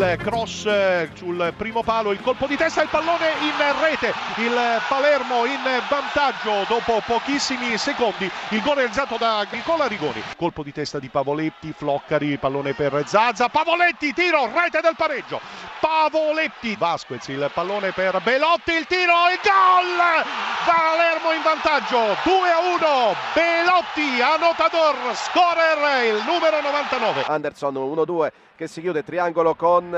Il cross eh, sul primo palo, il colpo di testa, il pallone in rete, il Palermo in vantaggio dopo pochissimi secondi, il gol realizzato da Nicola Rigoni, colpo di testa di Pavoletti, Floccari, pallone per Zaza, Pavoletti, tiro, rete del pareggio, Pavoletti, Vasquez, il pallone per Belotti, il tiro, il gol, Palermo in vantaggio, 2 a 1, Belotti, annotador, scorer, il numero 99. Anderson 1-2 che si chiude triangolo con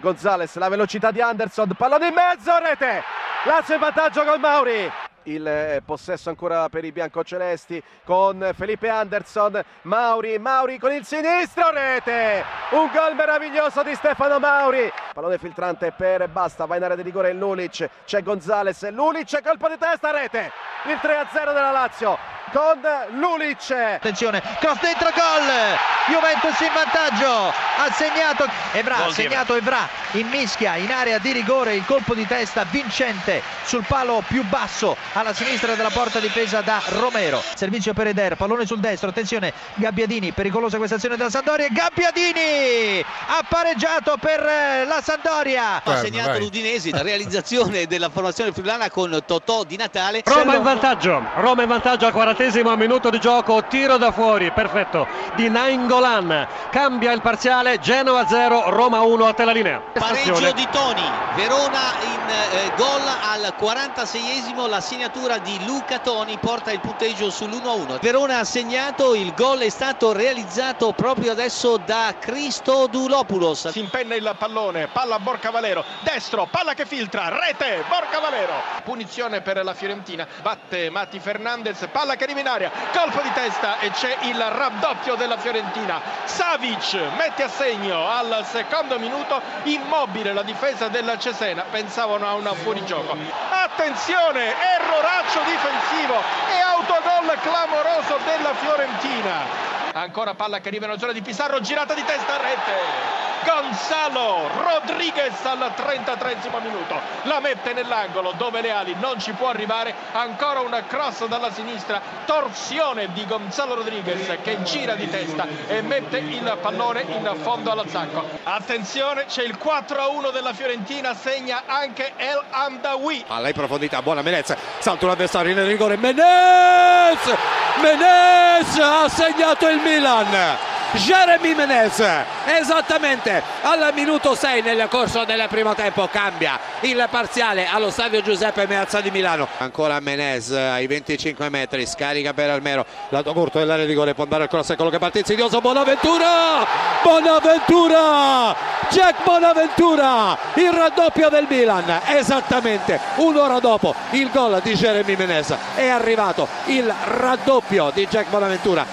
Gonzales, la velocità di Anderson, pallone in mezzo, rete! Lazio in vantaggio con Mauri. Il eh, possesso ancora per i biancocelesti con Felipe Anderson, Mauri, Mauri con il sinistro, rete! Un gol meraviglioso di Stefano Mauri. Pallone filtrante per Basta, va in area di rigore il Lulic, c'è Gonzales, Lulic colpo di testa, rete! Il 3-0 della Lazio con Lulic. Attenzione, cross dentro, gol! Juventus in vantaggio, ha segnato Evra, ha segnato Evra in mischia, in area di rigore, il colpo di testa vincente sul palo più basso alla sinistra della porta difesa da Romero. Servizio per Eder, pallone sul destro, attenzione, Gabbiadini, pericolosa questa azione della Sandoria, Gabbiadini ha pareggiato per la Sandoria. Ha segnato l'Udinese, la realizzazione della formazione friulana con Totò di Natale. Roma in vantaggio, Roma in vantaggio al 40 minuto di gioco, tiro da fuori, perfetto, di Nainggolan, cambia il parziale, Genova 0, Roma 1 a te la linea. Pareggio di Toni, Verona in eh, gol al 46esimo, la segnatura di Luca Toni porta il punteggio sull'1-1. Verona ha segnato, il gol è stato realizzato proprio adesso da Christodulopoulos. Si impenna il pallone, palla a Borca Valero, destro, palla che filtra, rete, Borca Valero. Punizione per la Fiorentina, batte Matti Fernandez, palla che in aria, colpo di testa e c'è il raddoppio della Fiorentina. Savic mette a segno al secondo minuto, immobile la difesa della Cesena, pensavano a una fuorigioco. Attenzione, erroraccio difensivo e autogol clamoroso della Fiorentina. Ancora palla che arriva nella zona di Pizarro, girata di testa a rete. Gonzalo Rodriguez al 33 minuto. La mette nell'angolo dove Leali non ci può arrivare. Ancora un cross dalla sinistra torsione di Gonzalo Rodriguez che gira di testa e mette il pallone in fondo all'attacco attenzione c'è il 4-1 della Fiorentina segna anche El Amdawi palla in profondità buona Menez salta un avversario nel rigore Menez Menez ha segnato il Milan Jeremy Menez. Esattamente al minuto 6 nel corso del primo tempo cambia il parziale allo stadio Giuseppe Meazza di Milano. Ancora Menez ai 25 metri scarica per Almero. Lato corto dell'area di rigore può andare al cross quello che parte insidioso Bonaventura! Bonaventura! Jack Bonaventura il raddoppio del Milan. Esattamente un'ora dopo il gol di Jeremy Menez. È arrivato il raddoppio di Jack Bonaventura